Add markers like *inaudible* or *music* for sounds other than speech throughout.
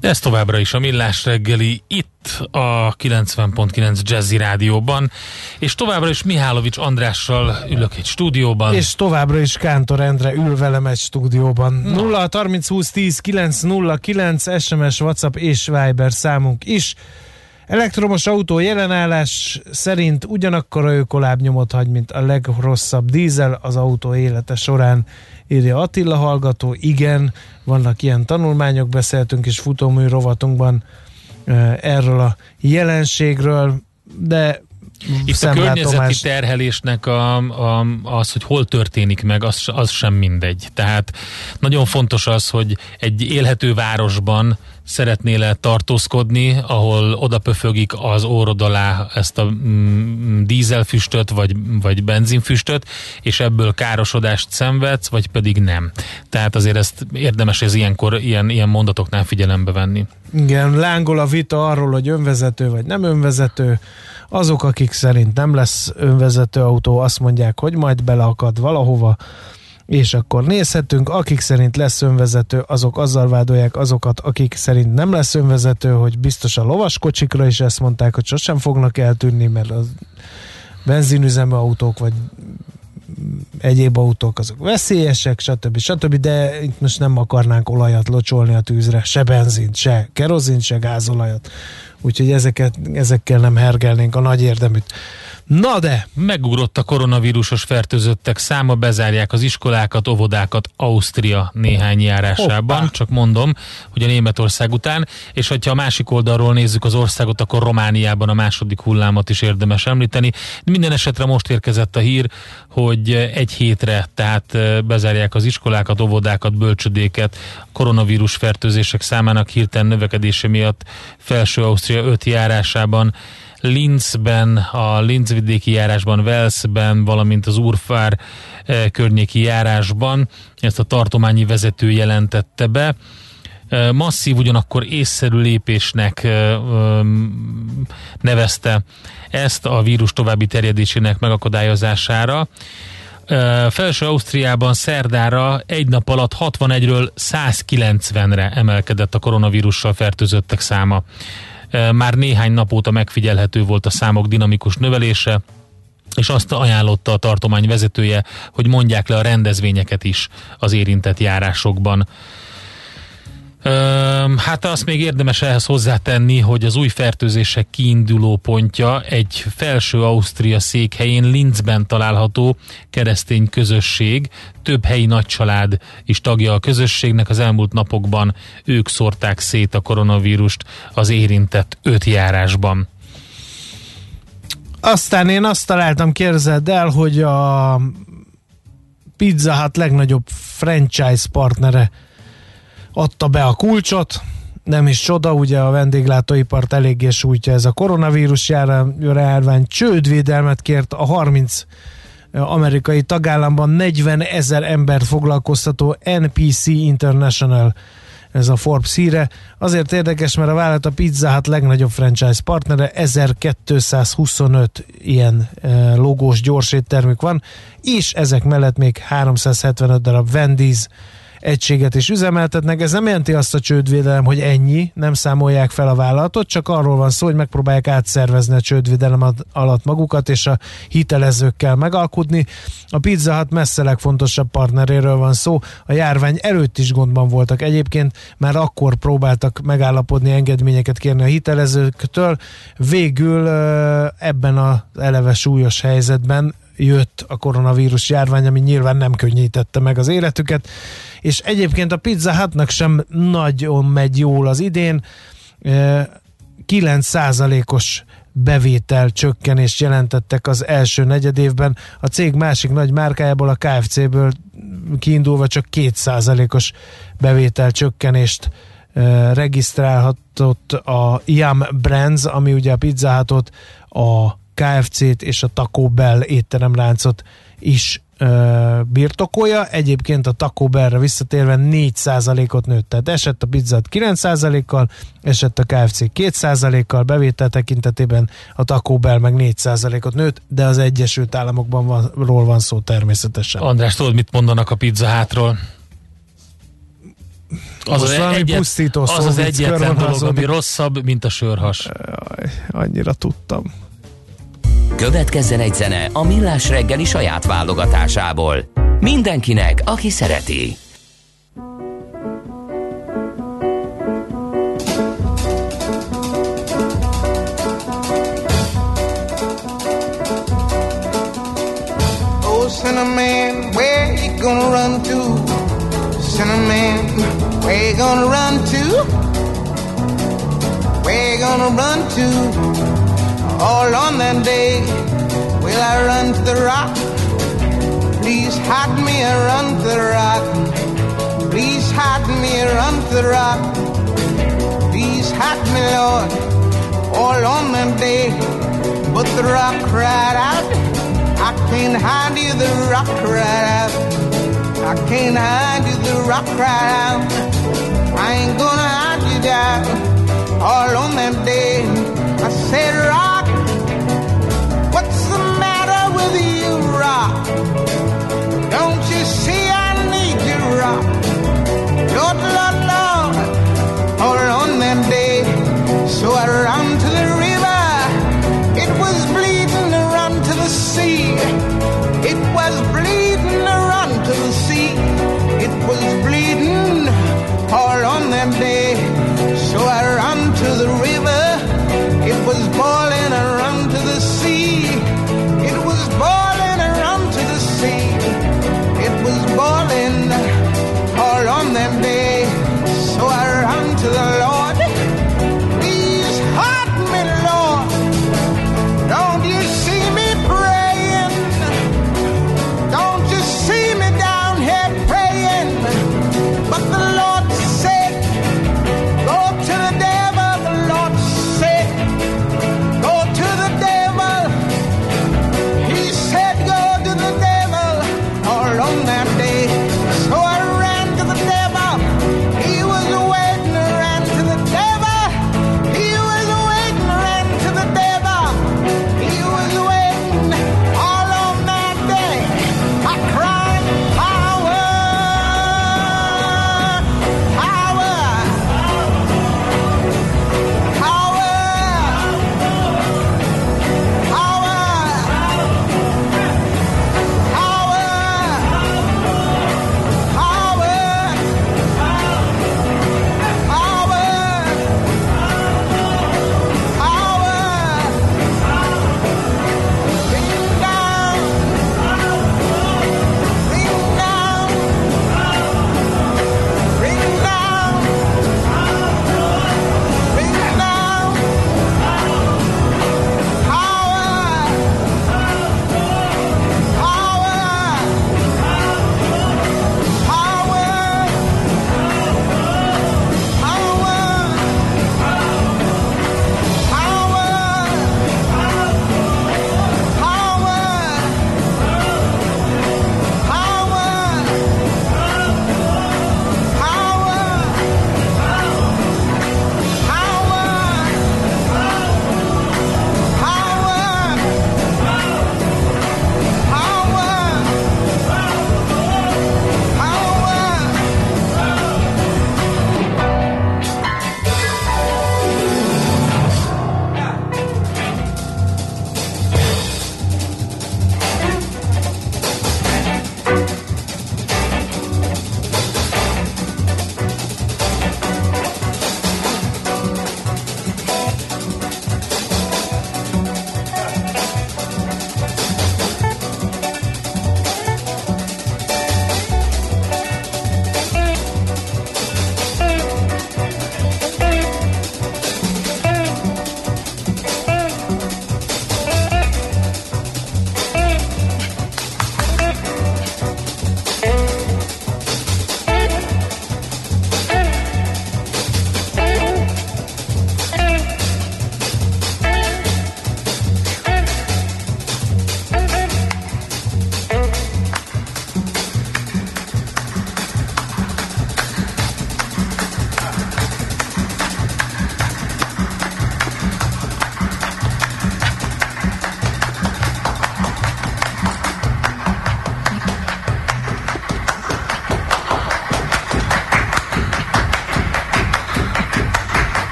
Ez továbbra is a Millás reggeli itt a 90.9 Jazzy Rádióban, és továbbra is Mihálovics Andrással ülök egy stúdióban. És továbbra is Kántor Endre ül velem egy stúdióban. No. 0 30 20 10 9 0 9 SMS, WhatsApp és Viber számunk is. Elektromos autó jelenállás szerint ugyanakkor a ökolábnyomot hagy, mint a legrosszabb dízel az autó élete során, írja Attila hallgató. Igen, vannak ilyen tanulmányok, beszéltünk is futómű rovatunkban erről a jelenségről, de itt a környezeti terhelésnek a, a, az, hogy hol történik meg, az, az sem mindegy. Tehát nagyon fontos az, hogy egy élhető városban szeretnél-e tartózkodni, ahol odapöfögik az órod alá ezt a mm, dízelfüstöt, vagy, vagy benzinfüstöt, és ebből károsodást szenvedsz, vagy pedig nem. Tehát azért ezt érdemes ez ilyenkor, ilyen, ilyen mondatoknál figyelembe venni. Igen, lángol a vita arról, hogy önvezető vagy nem önvezető. Azok, akik szerint nem lesz önvezető autó, azt mondják, hogy majd beleakad valahova, és akkor nézhetünk, akik szerint lesz önvezető, azok azzal vádolják azokat, akik szerint nem lesz önvezető, hogy biztos a lovaskocsikra is ezt mondták, hogy sosem fognak eltűnni, mert a benzinüzemű autók, vagy egyéb autók azok veszélyesek, stb. stb. De itt most nem akarnánk olajat locsolni a tűzre, se benzint, se kerozint, se gázolajat. Úgyhogy ezeket, ezekkel nem hergelnénk a nagy érdeműt. Na de! Megugrott a koronavírusos fertőzöttek száma, bezárják az iskolákat, óvodákat Ausztria néhány járásában. Hoppá. Csak mondom, hogy a Németország után, és hogyha a másik oldalról nézzük az országot, akkor Romániában a második hullámot is érdemes említeni. Minden esetre most érkezett a hír, hogy egy hétre, tehát bezárják az iskolákat, óvodákat, bölcsödéket, koronavírus fertőzések számának hirtelen növekedése miatt felső Ausztria öt járásában Linzben, a Linzvidéki járásban, Velszben, valamint az Urfár eh, környéki járásban. Ezt a tartományi vezető jelentette be. Eh, masszív, ugyanakkor észszerű lépésnek eh, nevezte ezt a vírus további terjedésének megakadályozására. Felső Ausztriában szerdára egy nap alatt 61-ről 190-re emelkedett a koronavírussal fertőzöttek száma. Már néhány nap óta megfigyelhető volt a számok dinamikus növelése, és azt ajánlotta a tartomány vezetője, hogy mondják le a rendezvényeket is az érintett járásokban. Hát azt még érdemes ehhez hozzátenni, hogy az új fertőzések kiinduló pontja egy felső Ausztria székhelyén Linzben található keresztény közösség. Több helyi nagycsalád is tagja a közösségnek. Az elmúlt napokban ők szórták szét a koronavírust az érintett öt járásban. Aztán én azt találtam, kérdezed el, hogy a Pizza Hut legnagyobb franchise partnere adta be a kulcsot, nem is csoda, ugye a vendéglátóipart eléggé sújtja ez a koronavírus járvány, csődvédelmet kért a 30 amerikai tagállamban. 40 ezer ember foglalkoztató NPC International ez a Forbes híre. Azért érdekes, mert a vállalat a Pizza Hut legnagyobb franchise partnere, 1225 ilyen e, logós gyorséttermük van, és ezek mellett még 375 darab Wendy's, egységet is üzemeltetnek. Ez nem jelenti azt a csődvédelem, hogy ennyi, nem számolják fel a vállalatot, csak arról van szó, hogy megpróbálják átszervezni a csődvédelem alatt magukat, és a hitelezőkkel megalkudni. A Pizza Hut messze legfontosabb partneréről van szó. A járvány előtt is gondban voltak. Egyébként már akkor próbáltak megállapodni, engedményeket kérni a hitelezőktől. Végül ebben az eleve súlyos helyzetben jött a koronavírus járvány, ami nyilván nem könnyítette meg az életüket, és egyébként a Pizza Hutnak sem nagyon megy jól az idén, 9%-os bevétel csökkenést jelentettek az első negyedévben. A cég másik nagy márkájából, a KFC-ből kiindulva csak 2%-os bevétel csökkenést regisztrálhatott a Yum Brands, ami ugye a Pizza Hutot, a KFC-t és a Taco Bell étteremláncot is birtokolja. Egyébként a Taco Bellre visszatérve 4%-ot nőtt. Tehát esett a pizzát 9%-kal, esett a KFC 2%-kal, bevétel tekintetében a Taco Bell meg 4%-ot nőtt, de az Egyesült Államokban van, ról van szó természetesen. András, tudod, mit mondanak a pizza hátról? Az az, egyet, az, az egyetlen dolog, ami rosszabb, mint a sörhas. Annyira tudtam. Következzen egy zene a Millás reggeli saját válogatásából. Mindenkinek, aki szereti. Oh, Cinnamon, where you gonna run to? Cinnamon, where you gonna run to? Where you gonna run to? All on that day. Will I run to the rock? Please hide me and run to the rock. Please hide me and run to the rock. Please hide me, Lord, all on that day. But the rock cried out, I can't hide you, the rock cried out. I can't hide you, the rock cried out. I ain't gonna hide you down all on that day. I said, rock. Lord, Lord, Lord, all on that day. So I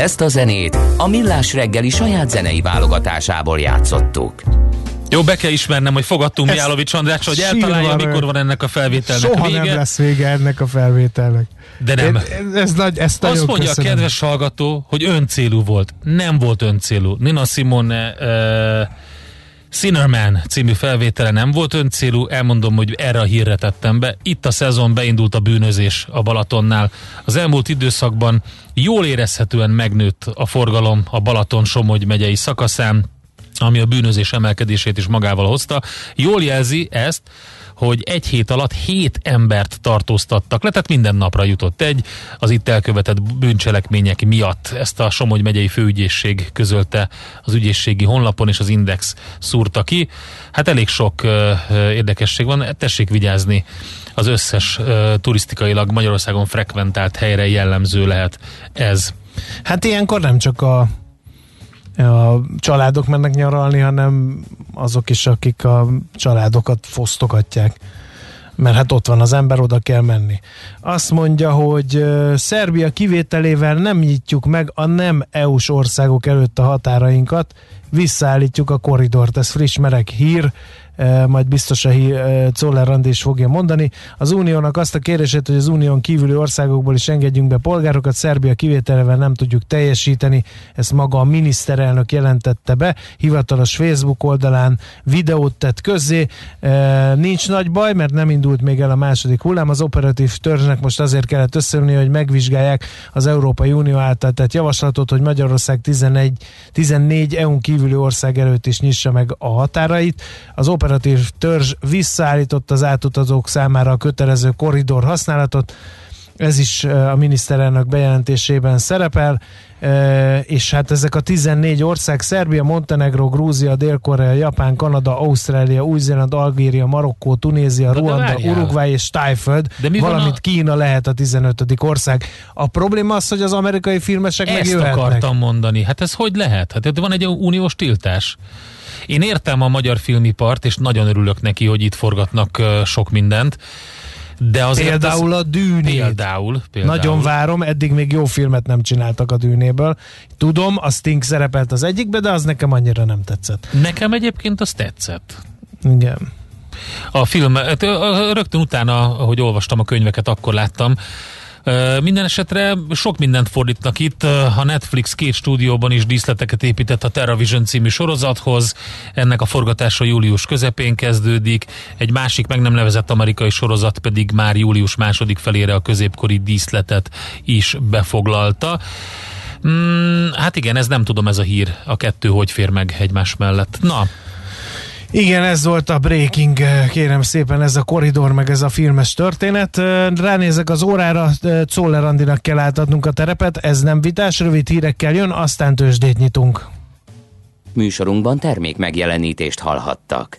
Ezt a zenét a Millás reggeli saját zenei válogatásából játszottuk. Jó, be kell ismernem, hogy fogadtunk Ez Miálovics András, hogy eltalálja, mikor van ennek a felvételnek Soha vége. nem lesz vége ennek a felvételnek. De nem. Ez, ez nagy, nagyon Azt mondja köszönöm. a kedves hallgató, hogy öncélú volt. Nem volt öncélú. Nina Simone uh, Sinnerman című felvétele nem volt öncélú, elmondom, hogy erre a hírre tettem be. Itt a szezon beindult a bűnözés a Balatonnál. Az elmúlt időszakban jól érezhetően megnőtt a forgalom a Balaton-Somogy megyei szakaszán, ami a bűnözés emelkedését is magával hozta. Jól jelzi ezt, hogy egy hét alatt hét embert tartóztattak le, tehát minden napra jutott egy az itt elkövetett bűncselekmények miatt. Ezt a Somogy megyei főügyészség közölte az ügyészségi honlapon, és az Index szúrta ki. Hát elég sok uh, érdekesség van, tessék vigyázni az összes uh, turisztikailag Magyarországon frekventált helyre jellemző lehet ez. Hát ilyenkor nem csak a a családok mennek nyaralni, hanem azok is, akik a családokat fosztogatják. Mert hát ott van az ember, oda kell menni. Azt mondja, hogy Szerbia kivételével nem nyitjuk meg a nem EU-s országok előtt a határainkat, visszaállítjuk a koridort. Ez friss merek hír, majd biztos a Czoller Randi is fogja mondani. Az Uniónak azt a kérését, hogy az Unión kívüli országokból is engedjünk be polgárokat, Szerbia kivételével nem tudjuk teljesíteni, ezt maga a miniszterelnök jelentette be, hivatalos Facebook oldalán videót tett közzé. Nincs nagy baj, mert nem indult még el a második hullám, az operatív törzsnek most azért kellett összeülni, hogy megvizsgálják az Európai Unió által tett javaslatot, hogy Magyarország 11, 14 EU-n kívüli ország előtt is nyissa meg a határait. Az operatív operatív törzs visszaállított az átutazók számára a kötelező koridor használatot. Ez is a miniszterelnök bejelentésében szerepel, és hát ezek a 14 ország, Szerbia, Montenegro, Grúzia, Dél-Korea, Japán, Kanada, Ausztrália, Új-Zéland, Algéria, Marokkó, Tunézia, Ruanda, Uruguay és Tájföld, valamint a... Kína lehet a 15. ország. A probléma az, hogy az amerikai filmesek Ezt megjöhetnek. akartam mondani. Hát ez hogy lehet? Hát van egy uniós tiltás. Én értem a magyar filmipart, és nagyon örülök neki, hogy itt forgatnak sok mindent. De azért például a dűnét. Például, például. Nagyon várom, eddig még jó filmet nem csináltak a dűnéből. Tudom, a Sting szerepelt az egyikbe, de az nekem annyira nem tetszett. Nekem egyébként az tetszett. Igen. A film, hát, rögtön utána, hogy olvastam a könyveket, akkor láttam, minden esetre sok mindent fordítnak itt. A Netflix két stúdióban is díszleteket épített a TerraVision című sorozathoz. Ennek a forgatása július közepén kezdődik. Egy másik meg nem nevezett amerikai sorozat pedig már július második felére a középkori díszletet is befoglalta. Mm, hát igen, ez nem tudom ez a hír, a kettő hogy fér meg egymás mellett. Na, igen, ez volt a Breaking, kérem szépen, ez a koridor, meg ez a filmes történet. Ránézek az órára, Czoller Andinak kell átadnunk a terepet, ez nem vitás, rövid hírekkel jön, aztán tőzsdét nyitunk. Műsorunkban termék megjelenítést hallhattak.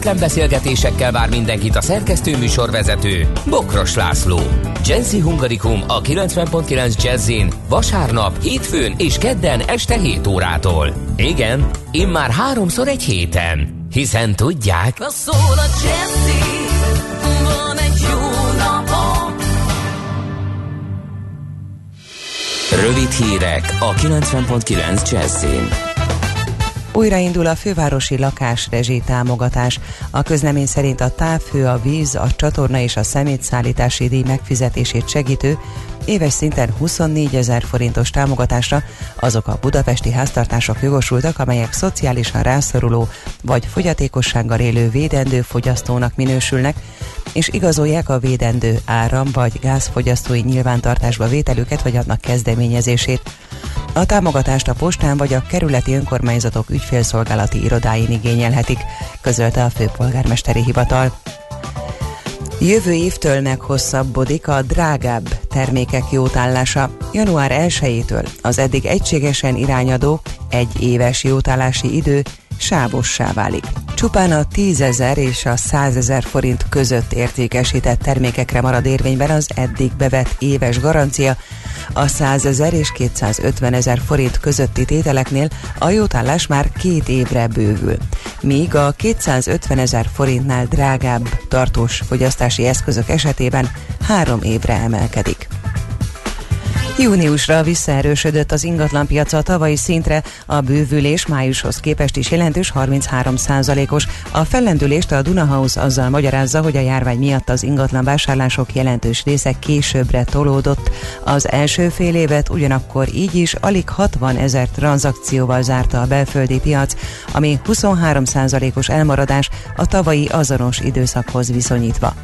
kötetlen beszélgetésekkel vár mindenkit a szerkesztő műsorvezető, Bokros László. Jazzy Hungarikum a 90.9 Jazzin vasárnap, hétfőn és kedden este 7 órától. Igen, immár háromszor egy héten. Hiszen tudják... Na szól a Jazzy, van egy jó napom. Rövid hírek a 90.9 Jazzin. Újraindul a fővárosi lakásrezsi támogatás. A közlemény szerint a távhő, a víz, a csatorna és a szemétszállítási díj megfizetését segítő éves szinten 24 ezer forintos támogatásra azok a budapesti háztartások jogosultak, amelyek szociálisan rászoruló vagy fogyatékossággal élő védendő fogyasztónak minősülnek, és igazolják a védendő áram vagy gázfogyasztói nyilvántartásba vételüket vagy annak kezdeményezését. A támogatást a postán vagy a kerületi önkormányzatok ügyfélszolgálati irodáin igényelhetik, közölte a főpolgármesteri hivatal. Jövő évtől meghosszabbodik a drágább termékek jótállása. Január 1-től az eddig egységesen irányadó egy éves jótállási idő sávossá válik. Csupán a 10 ezer és a 100 ezer forint között értékesített termékekre marad érvényben az eddig bevett éves garancia, a 100 ezer és 250 ezer forint közötti tételeknél a jótállás már két évre bővül, míg a 250 ezer forintnál drágább tartós fogyasztási eszközök esetében három évre emelkedik. Júniusra visszaerősödött az ingatlanpiaca a tavalyi szintre, a bővülés májushoz képest is jelentős 33 os A fellendülést a Dunahouse azzal magyarázza, hogy a járvány miatt az ingatlan vásárlások jelentős része későbbre tolódott. Az első fél évet ugyanakkor így is alig 60 ezer tranzakcióval zárta a belföldi piac, ami 23 os elmaradás a tavalyi azonos időszakhoz viszonyítva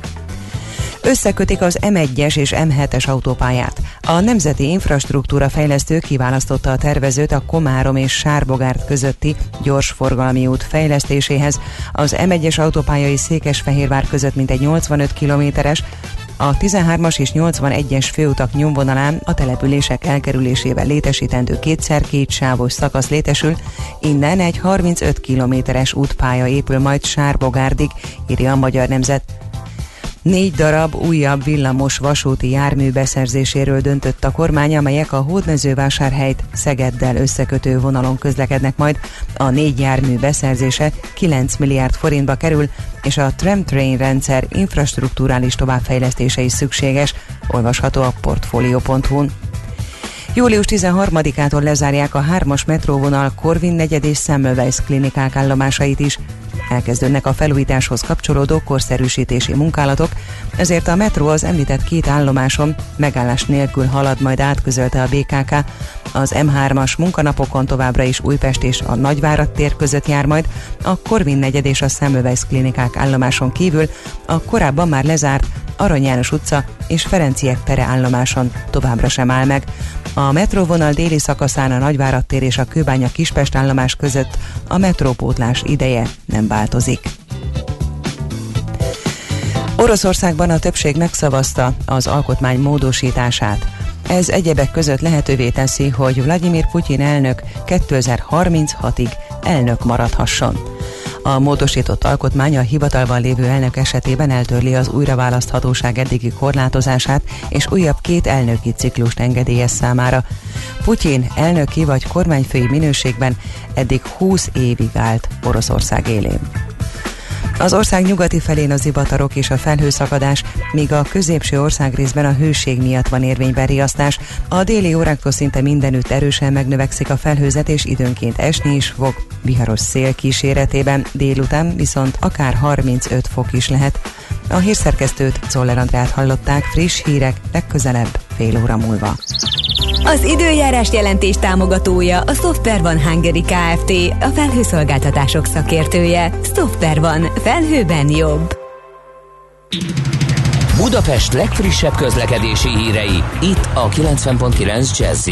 összekötik az M1-es és M7-es autópályát. A Nemzeti Infrastruktúra Fejlesztő kiválasztotta a tervezőt a Komárom és Sárbogárt közötti gyorsforgalmi út fejlesztéséhez. Az M1-es autópályai Székesfehérvár között mintegy 85 kilométeres, a 13-as és 81-es főutak nyomvonalán a települések elkerülésével létesítendő kétszer két sávos szakasz létesül, innen egy 35 kilométeres útpálya épül majd Sárbogárdig, írja a Magyar Nemzet. Négy darab újabb villamos vasúti jármű beszerzéséről döntött a kormány, amelyek a Hódmezővásárhelyt Szegeddel összekötő vonalon közlekednek majd. A négy jármű beszerzése 9 milliárd forintba kerül, és a tramtrain rendszer infrastruktúrális továbbfejlesztése is szükséges, olvasható a portfolio.hu-n. Július 13-ától lezárják a 3-as metróvonal Korvin negyed és Semmelweis klinikák állomásait is. Elkezdődnek a felújításhoz kapcsolódó korszerűsítési munkálatok, ezért a metró az említett két állomáson megállás nélkül halad majd át, közölte a BKK. Az M3-as munkanapokon továbbra is Újpest és a Nagyvárad tér között jár majd, a Korvin negyed és a Semmelweis klinikák állomáson kívül a korábban már lezárt Arany János utca és Ferenciek tere állomáson továbbra sem áll meg. A metróvonal déli szakaszán a Nagyvárad tér és a Kőbánya Kispest állomás között a metrópótlás ideje nem változik. Oroszországban a többség megszavazta az alkotmány módosítását. Ez egyebek között lehetővé teszi, hogy Vladimir Putyin elnök 2036-ig elnök maradhasson. A módosított alkotmány a hivatalban lévő elnök esetében eltörli az újraválaszthatóság eddigi korlátozását, és újabb két elnöki ciklust engedélyez számára. Putyin elnöki vagy kormányfői minőségben eddig 20 évig állt Oroszország élén. Az ország nyugati felén az ivatarok és a felhőszakadás, míg a középső országrészben a hőség miatt van érvényben riasztás. A déli óráktól szinte mindenütt erősen megnövekszik a felhőzet, és időnként esni is fog, viharos szél kíséretében, délután viszont akár 35 fok is lehet. A hírszerkesztőt Czoller Andrát hallották, friss hírek legközelebb fél óra múlva. Az időjárás jelentés támogatója a Software van Hungary Kft. A felhőszolgáltatások szakértője. Software van. Felhőben jobb. Budapest legfrissebb közlekedési hírei, itt a 90.9 jazz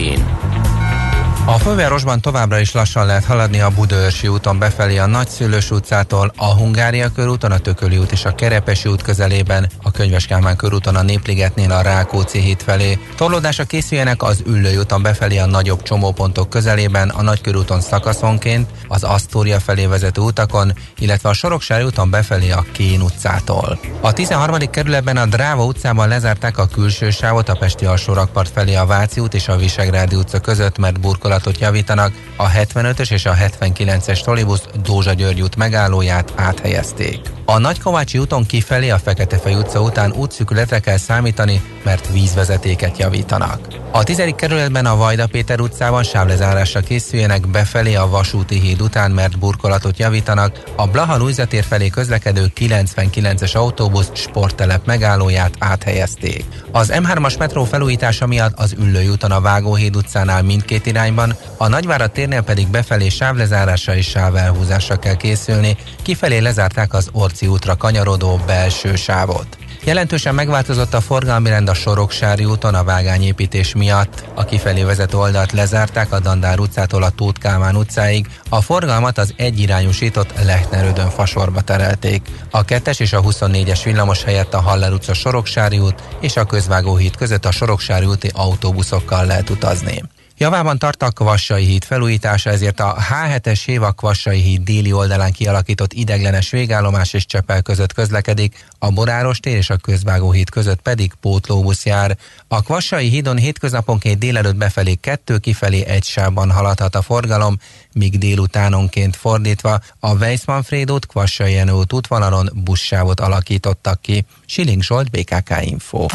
a fővárosban továbbra is lassan lehet haladni a Budaörsi úton befelé a Nagyszülős utcától, a Hungária körúton, a Tököli út és a Kerepesi út közelében, a Könyves Kálmán körúton a Népligetnél a Rákóczi híd felé. Torlódásra készüljenek az Üllői úton befelé a nagyobb csomópontok közelében, a Nagykörúton szakaszonként, az Asztória felé vezető utakon, illetve a Soroksári úton befelé a Kén utcától. A 13. kerületben a Dráva utcában lezárták a külső sávot a Pesti alsórakpart felé a Váci út és a Visegrádi utca között, mert burkolat gyakorlatot javítanak, a 75-ös és a 79-es trolibusz Dózsa György út megállóját áthelyezték. A Nagykovácsi úton kifelé a Feketefej utca után útszükületre kell számítani, mert vízvezetéket javítanak. A 10. kerületben a Vajda Péter utcában sávlezárásra készüljenek befelé a Vasúti híd után, mert burkolatot javítanak. A Blaha Lujzatér felé közlekedő 99-es autóbusz sporttelep megállóját áthelyezték. Az M3-as metró felújítása miatt az Üllői úton a Vágóhíd utcánál mindkét irányban, a Nagyvárad térnél pedig befelé sávlezárásra és sávelhúzásra kell készülni, kifelé lezárták az Orci útra kanyarodó belső sávot. Jelentősen megváltozott a forgalmi rend a Soroksári úton a vágányépítés miatt. A kifelé vezető oldalt lezárták a Dandár utcától a Tóth utcáig. A forgalmat az egyirányosított Lechnerödön fasorba terelték. A 2-es és a 24-es villamos helyett a Haller utca Soroksári út és a Közvágóhíd között a Soroksári úti autóbuszokkal lehet utazni. Javában tart a Kvassai híd felújítása, ezért a H7-es Héva Kvassai híd déli oldalán kialakított ideglenes végállomás és Csepel között közlekedik, a Boráros tér és a Közvágó híd között pedig pótlóbusz jár. A Kvassai hídon hétköznaponként délelőtt befelé kettő, kifelé egy sávban haladhat a forgalom, míg délutánonként fordítva a Weissmanfréd út Kvassai út útvonalon buszsávot alakítottak ki. Siling Zsolt, BKK Info.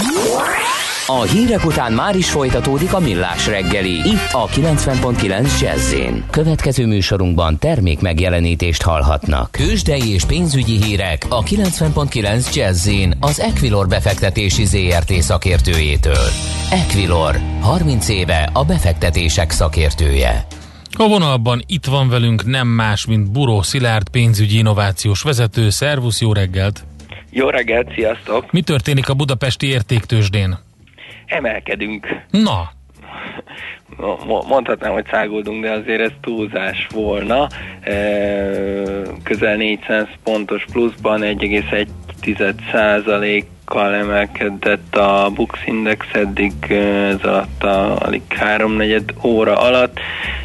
A hírek után már is folytatódik a millás reggeli. Itt a 90.9 jazz Következő műsorunkban termék megjelenítést hallhatnak. Kősdei és pénzügyi hírek a 90.9 jazz az Equilor befektetési ZRT szakértőjétől. Equilor, 30 éve a befektetések szakértője. A vonalban itt van velünk nem más, mint Buró Szilárd pénzügyi innovációs vezető. Szervusz, jó reggelt! Jó reggelt, sziasztok! Mi történik a budapesti értéktősdén? Emelkedünk. Na, Mo- Mondhatnám, hogy száguldunk, de azért ez túlzás volna. E, Közel 400 pontos pluszban 1,1 kal emelkedett a Bux Index eddig e, ez alatt a alig háromnegyed óra alatt,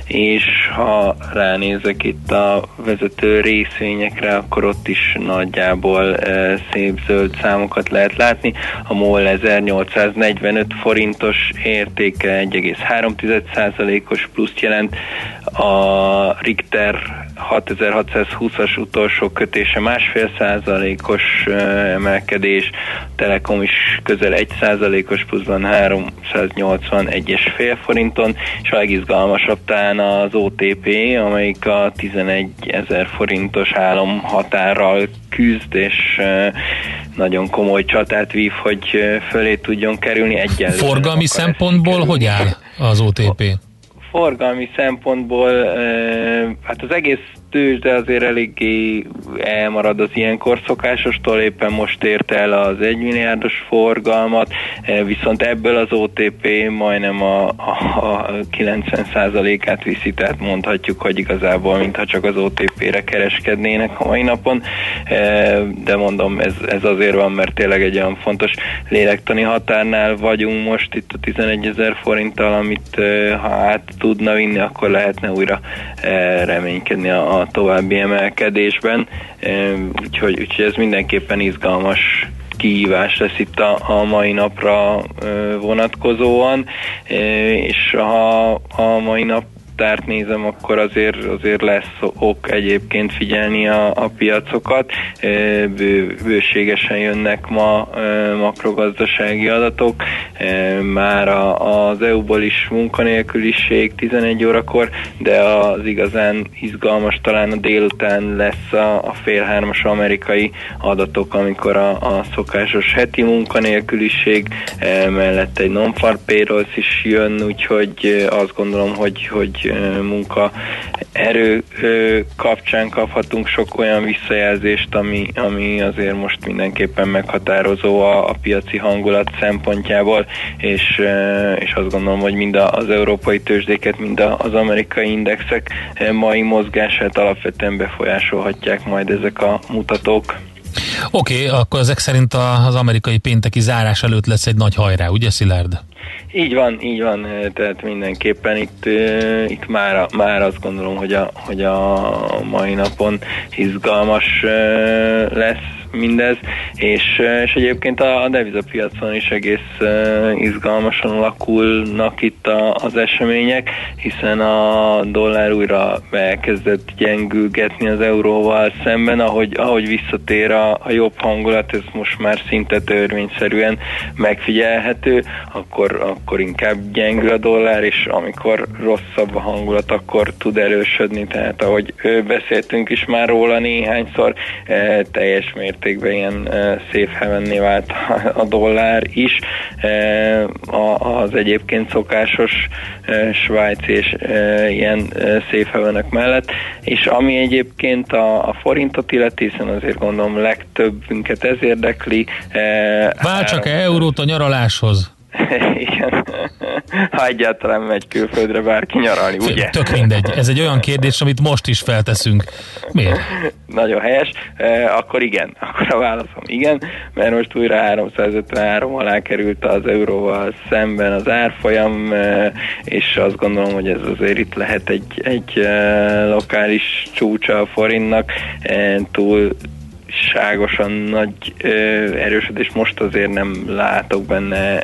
és ha ránézek itt a vezető részvényekre, akkor ott is nagyjából e, szép zöld számokat lehet látni. A MOL 1845 forintos értéke 1,3%-os pluszt jelent, a Richter 6620-as utolsó kötése másfél százalékos emelkedés, Telekom is közel 1 százalékos pluszban 381,5 forinton, és a legizgalmasabb talán az OTP, amelyik a 11 ezer forintos álom határral küzd, és nagyon komoly csatát vív, hogy fölé tudjon kerülni egyenlően. forgalmi szempontból kerülni. hogy áll az OTP? Forgalmi szempontból, hát az egész tőzsde azért eléggé elmarad az ilyenkor szokásostól, éppen most ért el az 1 milliárdos forgalmat, eh, viszont ebből az OTP majdnem a, a, a 90%-át viszi, tehát mondhatjuk, hogy igazából mintha csak az OTP-re kereskednének a mai napon, eh, de mondom, ez, ez azért van, mert tényleg egy olyan fontos lélektani határnál vagyunk most itt a 11 ezer forinttal, amit eh, ha át tudna vinni, akkor lehetne újra reménykedni a további emelkedésben, úgyhogy, úgyhogy ez mindenképpen izgalmas kihívás lesz itt a, a mai napra vonatkozóan, és ha a mai nap tárt nézem, akkor azért, azért lesz ok egyébként figyelni a, a piacokat. Bő, bőségesen jönnek ma makrogazdasági adatok. Már a, az EU-ból is munkanélküliség 11 órakor, de az igazán izgalmas talán a délután lesz a, a fél hármas amerikai adatok, amikor a, a szokásos heti munkanélküliség mellett egy non-farm is jön, úgyhogy azt gondolom, hogy, hogy munka erő eh, kapcsán kaphatunk sok olyan visszajelzést, ami, ami azért most mindenképpen meghatározó a, a piaci hangulat szempontjából, és, és azt gondolom, hogy mind az európai tőzsdéket, mind az amerikai indexek mai mozgását alapvetően befolyásolhatják majd ezek a mutatók. Oké, okay, akkor ezek szerint az amerikai pénteki zárás előtt lesz egy nagy hajrá, ugye Szilárd? Így van, így van, eh, tehát mindenképpen itt, eh, itt már, már azt gondolom, hogy a, hogy a mai napon izgalmas eh, lesz mindez, és, és egyébként a, a devizapiacon is egész izgalmasan alakulnak itt a, az események, hiszen a dollár újra elkezdett gyengülgetni az euróval szemben, ahogy, ahogy visszatér a, a jobb hangulat, ez most már szinte törvényszerűen megfigyelhető, akkor, akkor inkább gyengül a dollár, és amikor rosszabb a hangulat, akkor tud erősödni, tehát ahogy beszéltünk is már róla néhányszor, teljes mértékben ilyen safe vált a dollár is, az egyébként szokásos svájci és ilyen safe havenek mellett, és ami egyébként a, a forintot illeti, hiszen azért gondolom legtöbbünket ez érdekli. eh, Váltsak-e eurót a nyaraláshoz? *laughs* Igen. Ha egyáltalán megy külföldre bárki nyaralni, ugye? Tök mindegy. Ez egy olyan kérdés, amit most is felteszünk. Miért? *laughs* Nagyon helyes. E, akkor igen. Akkor a válaszom igen, mert most újra 353 alá került az euróval szemben az árfolyam, e, és azt gondolom, hogy ez azért itt lehet egy, egy e, lokális csúcsa a forintnak, túl ságosan nagy ö, erősödés most azért nem látok benne,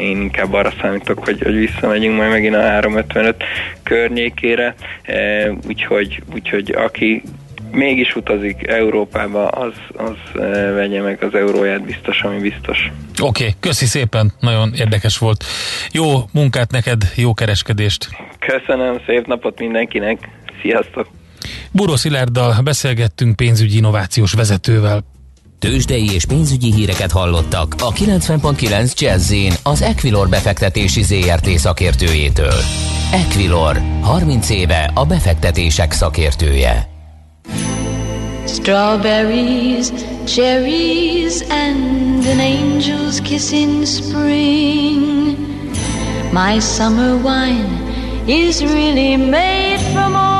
én inkább arra számítok, hogy, hogy visszamegyünk majd megint a 355 környékére, ö, úgyhogy, úgyhogy aki mégis utazik Európába, az, az eh, vegye meg az euróját biztos, ami biztos. Oké, okay, köszi szépen, nagyon érdekes volt. Jó munkát neked, jó kereskedést! Köszönöm, szép napot mindenkinek, sziasztok! Buró Szilárddal beszélgettünk pénzügyi innovációs vezetővel. Tőzsdei és pénzügyi híreket hallottak a 90.9 jazz az Equilor befektetési ZRT szakértőjétől. Equilor, 30 éve a befektetések szakértője. Strawberries, cherries and an angel's kiss in spring. My summer wine is really made from all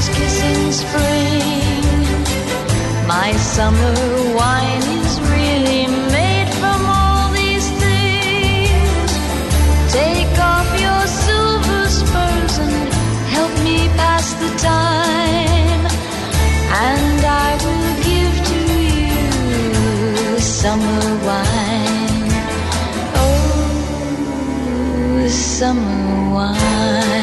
angel's kiss in spring. My summer wine is really made from all these things. Take off your silver spurs and help me pass the time. And I will give to you summer wine. Oh, summer wine.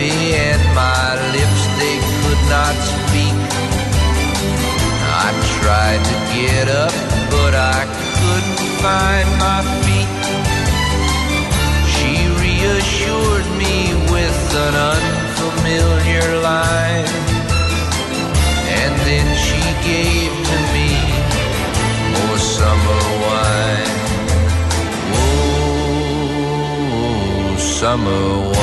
And my lips they could not speak. I tried to get up, but I couldn't find my feet. She reassured me with an unfamiliar line, and then she gave to me more summer wine. Oh, summer wine.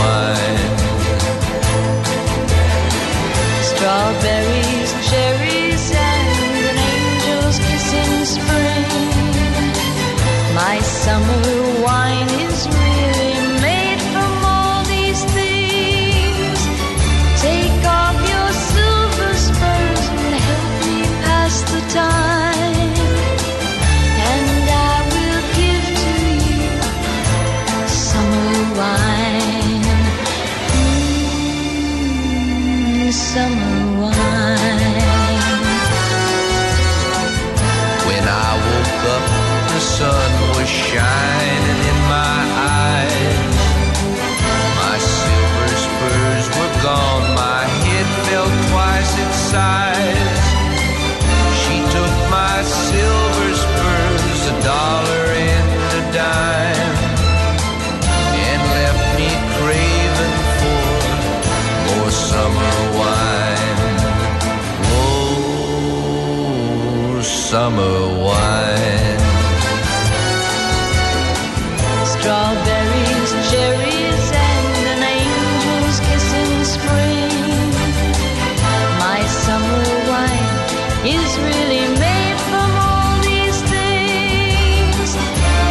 Is really made from all these things.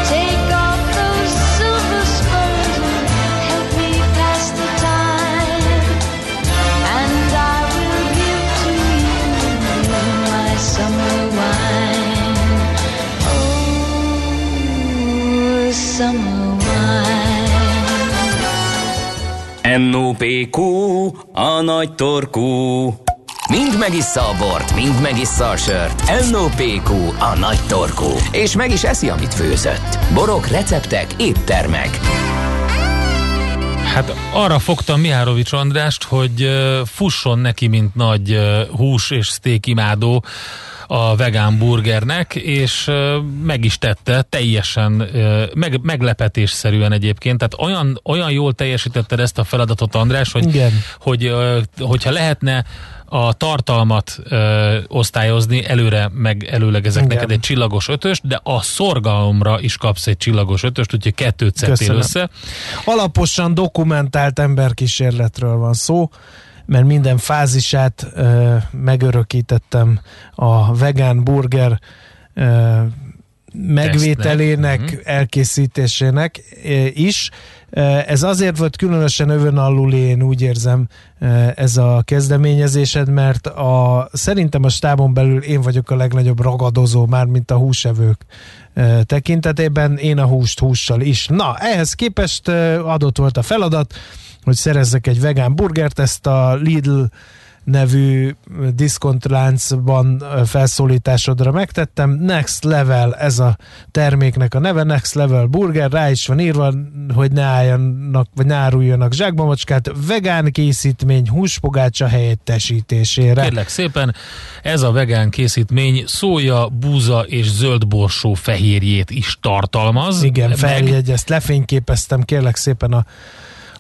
Take off those silver spurs and help me pass the time. And I will give to you my summer wine. Oh, summer. NOPQ, a nagy torkú. Mind megissza a bort, mind megissza a sört. NOPQ, a nagy torkú. És meg is eszi, amit főzött. Borok, receptek, éttermek. Hát arra fogtam Mihárovics Andrást, hogy fusson neki, mint nagy hús és szték imádó a vegán burgernek, és meg is tette teljesen, meg, meglepetésszerűen egyébként, tehát olyan, olyan jól teljesítetted ezt a feladatot, András, hogy, Igen. hogy hogyha lehetne a tartalmat ö, osztályozni, előre meg előlegezek Igen. neked egy csillagos ötöst, de a szorgalomra is kapsz egy csillagos ötöst, úgyhogy kettőt szedtél össze. Alaposan dokumentált emberkísérletről van szó, mert minden fázisát ö, megörökítettem a vegán burger ö, megvételének, Mhm. elkészítésének is. Ö, Ez azért volt különösen övön alul, én úgy érzem, ö, ez a kezdeményezésed, mert a, szerintem a stábon belül én vagyok a legnagyobb ragadozó, már mint a húsevők ö, tekintetében, én a húst hússal is. Na, ehhez képest adott volt a feladat, hogy szerezzek egy vegán burgert, ezt a Lidl nevű diszkontláncban felszólításodra megtettem. Next Level, ez a terméknek a neve, Next Level Burger, rá is van írva, hogy ne álljanak, vagy ne áruljanak zsákba macskát, vegán készítmény húspogácsa helyettesítésére. Kérlek szépen, ez a vegán készítmény szója, búza és zöld borsó fehérjét is tartalmaz. Igen, feljegyezt, lefényképeztem kérlek szépen a,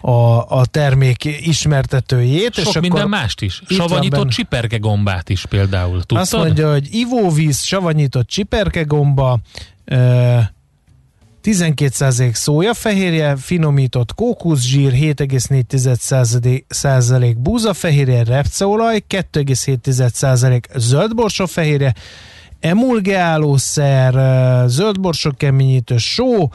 a, a termék ismertetőjét. Sok és minden akkor mást is. Savanyított csiperke gombát is például. Tudtad? Azt mondja, hogy ivóvíz, savanyított csiperkegomba, ö, 12% szójafehérje, finomított kókuszsír, 7,4% búzafehérje, repceolaj, 2,7% zöldborsófehérje, emulgeálószer, zöldborsó keményítő, só,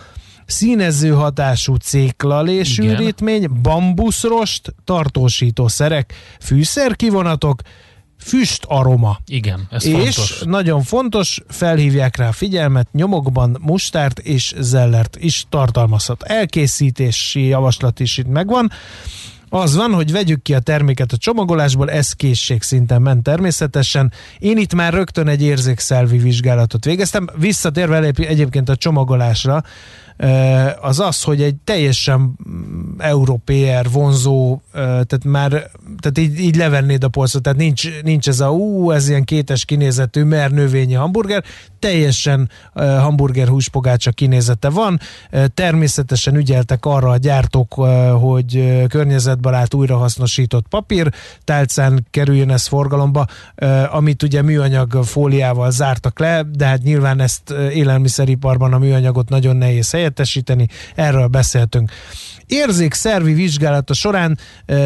színező hatású céklalésűrítmény, bambuszrost, tartósítószerek, fűszerkivonatok, füst aroma. Igen, ez és fontos. nagyon fontos, felhívják rá a figyelmet, nyomokban mustárt és zellert is tartalmazhat. Elkészítési javaslat is itt megvan. Az van, hogy vegyük ki a terméket a csomagolásból, ez készségszinten ment természetesen. Én itt már rögtön egy érzékszelvi vizsgálatot végeztem. Visszatérve egyébként a csomagolásra, az az, hogy egy teljesen mm, európér vonzó, tehát már tehát így, így levennéd a polcot, tehát nincs, nincs ez a ú, ez ilyen kétes kinézetű, mert növényi hamburger, teljesen hamburger húspogácsa kinézete van. Természetesen ügyeltek arra a gyártók, hogy uh, környezetbarát újrahasznosított papír tálcán kerüljön ez forgalomba, amit ugye műanyag fóliával zártak le, de hát nyilván ezt élelmiszeriparban a műanyagot nagyon nehéz helyettesíteni, erről beszéltünk. Érzékszervi vizsgálata során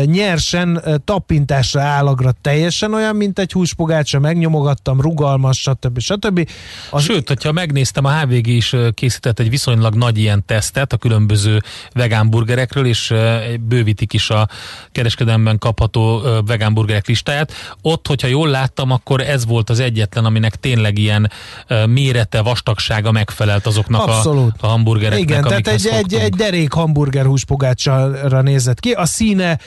nyersen tapintásra állagra teljesen olyan, mint egy húspogácsa, megnyomogattam, rugalmas, stb. stb. Az... Sőt, hogyha megnéztem, a HVG is készített egy viszonylag nagy ilyen tesztet a különböző vegán burgerekről, és bővítik is a kereskedelemben kapható vegán burgerek listáját. Ott, hogyha jól láttam, akkor ez volt az egyetlen, aminek tényleg ilyen mérete, vastagsága megfelelt azoknak a, Abszolút. a hamburgereknek, Igen, tehát egy, egy, egy derék hamburger húspogácsára nézett ki. A színe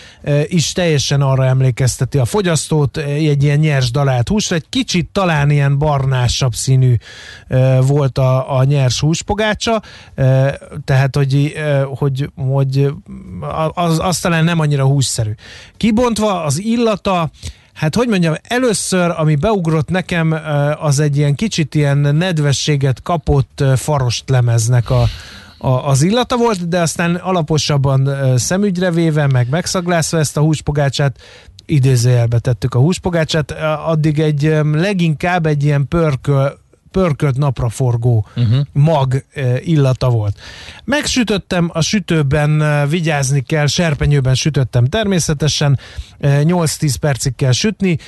is teljesen arra emlékezteti a fogyasztót, egy ilyen nyers dalált húsra, egy kicsit talán ilyen barnásabb színű volt a, a nyers húspogácsa, tehát hogy, hogy, hogy az, az talán nem annyira hússzerű. Kibontva az illata, Hát hogy mondjam, először, ami beugrott nekem, az egy ilyen kicsit ilyen nedvességet kapott farost lemeznek a, a, az illata volt, de aztán alaposabban szemügyre véve, meg megszaglászva ezt a húspogácsát, idézőjelbe tettük a húspogácsát, addig egy leginkább egy ilyen pörköl, pörkölt napraforgó uh-huh. mag ö, illata volt. Megsütöttem, a sütőben ö, vigyázni kell, serpenyőben sütöttem természetesen, ö, 8-10 percig kell sütni,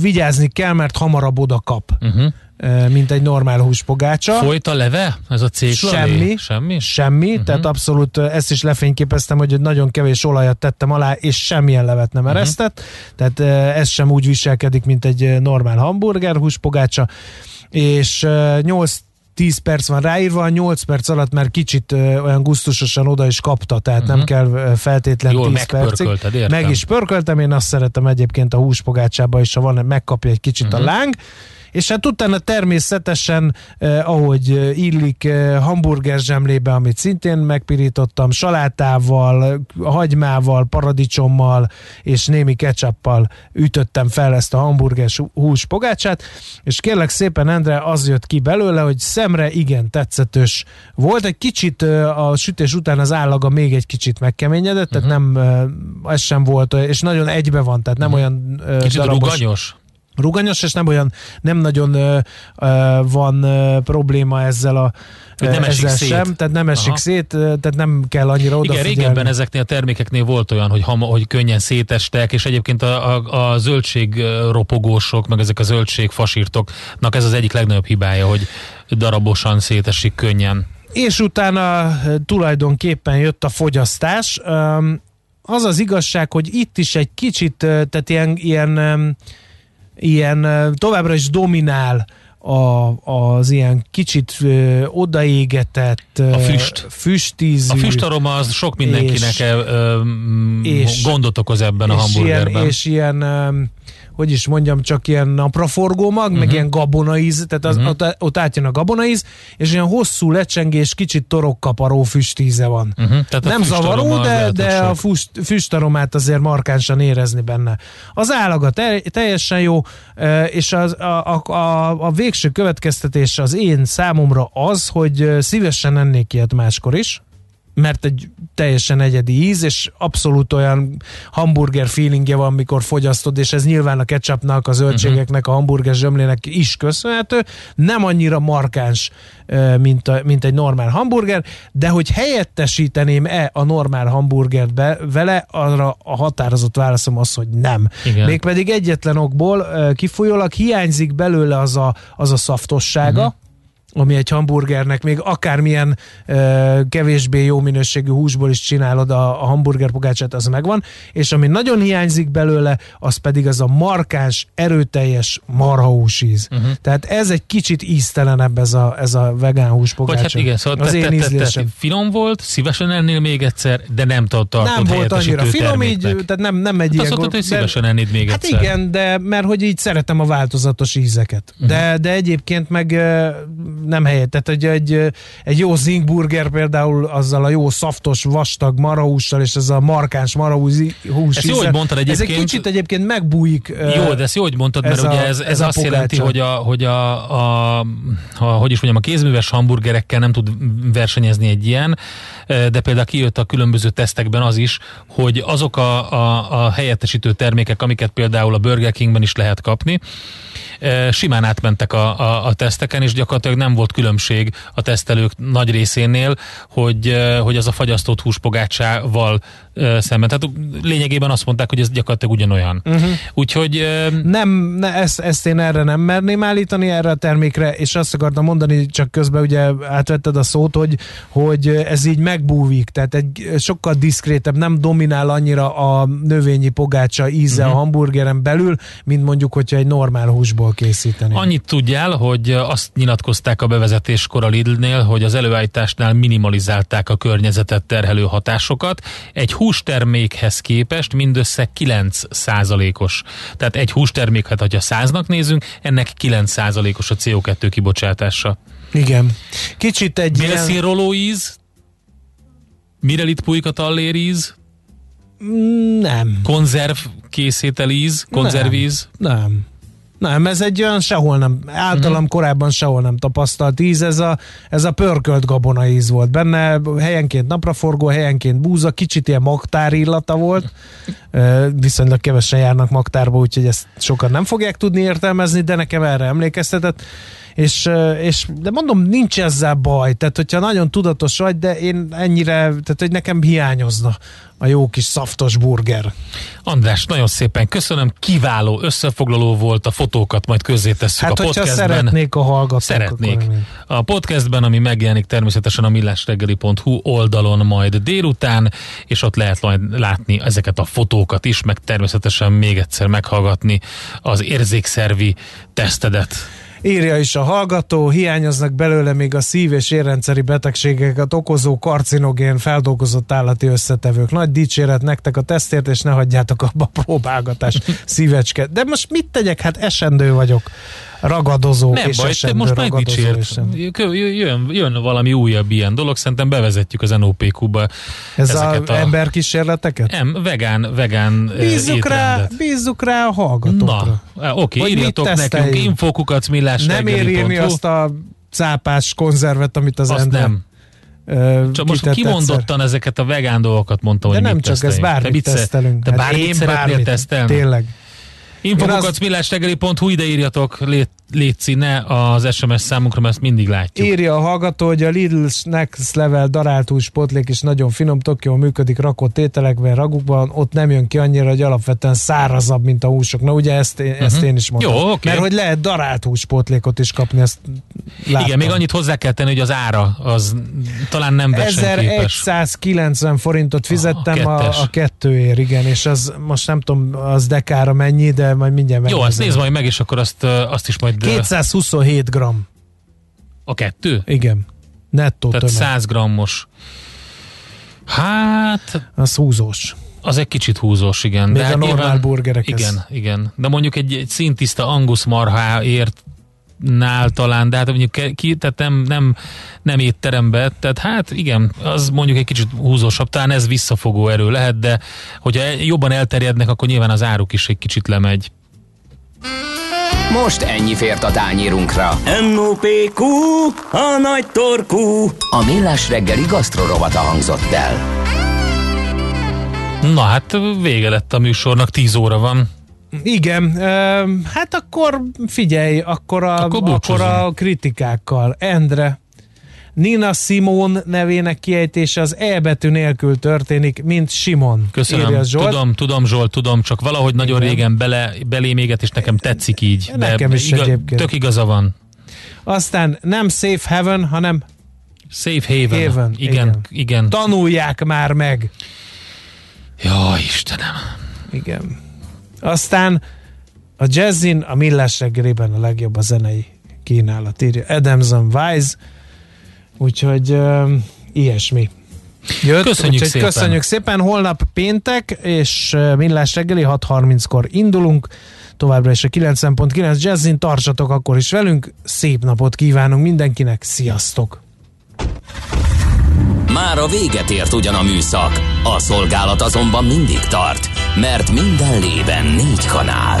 vigyázni kell, mert hamarabb oda kap, uh-huh. mint egy normál húspogácsa. Folyt a leve? Ez a cég Semmi. Semmi? Semmi, uh-huh. tehát abszolút ezt is lefényképeztem, hogy nagyon kevés olajat tettem alá, és semmilyen levet nem eresztett, uh-huh. tehát ez sem úgy viselkedik, mint egy normál hamburger húspogácsa, és ö, 8 10 perc van ráírva, a 8 perc alatt már kicsit ö, olyan gusztusosan oda is kapta, tehát uh-huh. nem kell ö, feltétlenül Jól 10 percig. értem. Meg is pörköltem, én azt szeretem egyébként a húspogácsába is, ha van, megkapja egy kicsit uh-huh. a láng, És hát utána természetesen, eh, ahogy eh, illik, eh, hamburger zsemlébe, amit szintén megpirítottam, salátával, hagymával, paradicsommal és némi ketchuppal ütöttem fel ezt a hamburger hús pogácsát, és kérlek szépen, Endre, az jött ki belőle, hogy szemre igen tetszetős volt. Egy kicsit eh, a sütés után az állaga még egy kicsit megkeményedett, tehát nem, eh, ez sem volt, és nagyon egybe van, tehát nem olyan eh, Kicsit darabos ruganyos? Ruganyos, és nem olyan, nem nagyon ö, ö, van ö, probléma ezzel a Hogy nem esik ezzel szét. sem, tehát nem esik Aha. szét, tehát nem kell annyira Igen, odafigyelni. régebben ezeknél a termékeknél volt olyan, hogy, hama, hogy könnyen szétestek, és egyébként a, a, a zöldség ropogósok, meg ezek a zöldség fasírtoknak ez az egyik legnagyobb hibája, hogy darabosan szétesik könnyen. És utána tulajdonképpen jött a fogyasztás. Az az igazság, hogy itt is egy kicsit, tehát ilyen, ilyen, ilyen ö, továbbra is dominál a, az ilyen kicsit ö, odaégetett A ö, füst. füstízű A füstaroma az sok mindenkinek és- ö, m, és- gondot okoz ebben a és hamburgerben. Ilyen, és ilyen, öm, hogy is mondjam, csak ilyen napraforgó mag, uh-huh. meg ilyen gabonaíz, tehát az, uh-huh. ott, ott átjön a gabonaíz, és ilyen hosszú lecsengés, kicsit torokkaparó füstíze van. Uh-huh. Tehát Nem zavaró, de, de a füst, füstaromát azért markánsan érezni benne. Az állaga te, teljesen jó, és az, a, a, a, a végső következtetés az én számomra az, hogy szívesen ennék ilyet máskor is, mert egy teljesen egyedi íz, és abszolút olyan hamburger feelingje van, mikor fogyasztod, és ez nyilván a ketchupnak, a zöldségeknek, a hamburger zsömlének is köszönhető. Nem annyira markáns, mint, a, mint egy normál hamburger, de hogy helyettesíteném-e a normál hamburgert be, vele, arra a határozott válaszom az, hogy nem. Igen. Mégpedig egyetlen okból kifolyólag hiányzik belőle az a, az a szaftossága, Mhm. Ami egy hamburgernek még akármilyen ö, kevésbé jó minőségű húsból is csinálod a, a hamburger pogácsát, az megvan, és ami nagyon hiányzik belőle, az pedig az a markáns, erőteljes marhahús íz. Mhm. Uh-huh. Tehát ez egy kicsit íztelenebb ez a, ez a vegán hús Vagy hát igen, szóval az te, én te, te, te, finom volt, szívesen ennél még egyszer, de nem tartott Nem volt annyira finom, így, tehát nem, nem egy Hát ilyen... azt mondtad, hogy szívesen ennéd még Hát egyszer. igen, de mert hogy így szeretem a változatos ízeket. Mhm. De, de egyébként meg nem helyett. Tehát egy, egy, egy jó zingburger például azzal a jó szaftos, vastag marahússal és ez a markáns marahús hús Ezt jó, hogy mondtad Ez egy egyébként. kicsit egyébként megbújik. Jó, de ezt jó, hogy mondtad, mert ez ugye ez, ez ez a azt jelenti, hogy, a, hogy a, a, a, hogy is mondjam, a kézműves hamburgerekkel nem tud versenyezni egy ilyen, de például kijött a különböző tesztekben az is, hogy azok a, a, a helyettesítő termékek, amiket például a Burger Kingben is lehet kapni, simán átmentek a, a, a teszteken, és gyakorlatilag nem volt különbség a tesztelők nagy részénél, hogy, hogy az a fagyasztott húspogácsával szemben. Tehát lényegében azt mondták, hogy ez gyakorlatilag ugyanolyan. Uh-huh. Úgyhogy Nem, ne, ezt, ezt én erre nem merném állítani, erre a termékre, és azt akartam mondani, csak közben ugye átvetted a szót, hogy, hogy ez így megbúvik, tehát egy sokkal diszkrétebb, nem dominál annyira a növényi pogácsa íze Mhm. uh-huh. a hamburgeren belül, mint mondjuk, hogyha egy normál húsból készíteni. Annyit tudjál, hogy azt nyilatkozták a bevezetéskor a Lidlnél, hogy az előállításnál minimalizálták a környezetet terhelő hatásokat. Egy hústermékhez képest mindössze 9 százalékos. Tehát egy hústermék, hát ha száznak nézünk, ennek 9 százalékos a CO2 kibocsátása. Igen. Kicsit egy Mire ilyen... színroló íz? Mire litpújik a talléríz? Nem. Konzerv készétel íz? Konzervíz? Nem. Nem, ez egy olyan sehol nem, általam uh-huh. korábban sehol nem tapasztalt íz, ez a, ez a pörkölt gabona íz volt benne, helyenként napraforgó, helyenként búza, kicsit ilyen magtár illata volt, viszonylag kevesen járnak magtárba, úgyhogy ezt sokan nem fogják tudni értelmezni, de nekem erre emlékeztetett, és, és de mondom, nincs ezzel baj, tehát hogyha nagyon tudatos vagy, de én ennyire, tehát hogy nekem hiányozna a jó kis szaftos burger. András, nagyon szépen köszönöm, kiváló összefoglaló volt, a fotókat majd közzétesszük Hát, a podcastben. szeretnék a hallgatók, Szeretnék. A podcastben, ami megjelenik természetesen a millásreggeli.hu oldalon majd délután, és ott lehet majd látni ezeket a fotókat is, meg természetesen még egyszer meghallgatni az érzékszervi tesztedet. Írja is a hallgató, hiányoznak belőle még a szív- és érrendszeri betegségeket okozó karcinogén feldolgozott állati összetevők. Nagy dicséret nektek a tesztért, és ne hagyjátok abba a próbálgatás *laughs* szívecske. De most mit tegyek? Hát esendő vagyok. Ragadozó Nem és baj, te most megdicsért. Jön, jön valami újabb ilyen dolog, szerintem bevezetjük az NOPQ-ba Ez ezeket a, a... emberkísérleteket? Nem, vegán, vegán ö, Bízzuk rá, étrendet. bízzuk rá a hallgatókra. Na, oké, Vagy mit írjatok nekünk infokukat millás Nem ér írni azt a cápás konzervet, amit az azt ember nem. ö, Csak most kitett egyszer. kimondottan ezeket a vegán dolgokat mondtam, De hogy nem csak ez, bármit te tesztelünk. Te Hát bármit szeretnél bármit. tesztelni? Tényleg. Én Infokukat millástegeli.hu, ide írjatok, lé, létszi, ne az SMS számunkra, mert ezt mindig látjuk. Írja a hallgató, hogy a Lidl Next Level daráltús spotlék is nagyon finom, tök jól működik rakott ételekben, ragukban, ott nem jön ki annyira, hogy alapvetően szárazabb, mint a húsok. Na ugye ezt, én- ezt én is mondtam. Jó, oké. Mert hogy lehet darált húspotlékot is kapni, ezt láttam. Igen, még annyit hozzá kell tenni, hogy az ára az talán nem versenyképes. 1190 forintot fizettem A a, a kettőért, igen, és az most nem tudom, az dekára mennyi, de majd mindjárt Jó, azt nézd majd meg, és akkor azt, azt is majd... ö, 227 gram, A kettő? igen. Nettó Tehát tömeg. 100 grammos. Hát, Az húzós. az egy kicsit húzós, igen. Még de a hát normál nyilván- burgerekhez. Igen, igen. De mondjuk egy, egy szintiszta angus marháért nál talán, de hát mondjuk ki, tehát nem, nem, nem étterembe, tehát hát igen, az mondjuk egy kicsit húzósabb, talán ez visszafogó erő lehet, de hogyha jobban elterjednek, akkor nyilván az áruk is egy kicsit lemegy. Most ennyi fért a tányérunkra. NOPQ, a nagy torkú. A Millás reggeli gasztrorovata hangzott el. Na hát vége lett a műsornak, 10 óra van. Igen, hát akkor figyelj, akkor a, Akkor akkor, a kritikákkal. Endre, Nina Simon nevének kiejtése az E betű nélkül történik, mint Simon. Köszönöm, írja Zsolt. tudom, tudom Zsolt, tudom, csak valahogy nagyon Igen. régen bele, beléméget, és nekem tetszik így. Nekem is egyébként. Tök igaza van. Aztán nem Safe Heaven, hanem Safe Haven. Haven, igen, igen. igen. tanulják már meg. Jaj, Istenem. Igen. Aztán a jazzin, a millás reggelében a legjobb a zenei kínálat, írja Adamson Wise, úgyhogy uh, ilyesmi. Jött, Köszönjük szépen. Köszönjük szépen. Holnap péntek, és millás reggeli 6.30-kor indulunk. Továbbra is a 90.9 Jazzin, tartsatok akkor is velünk. Szép napot kívánunk mindenkinek. Sziasztok! Már a véget ért ugyan a műszak, a szolgálat azonban mindig tart, mert minden lében négy kanál.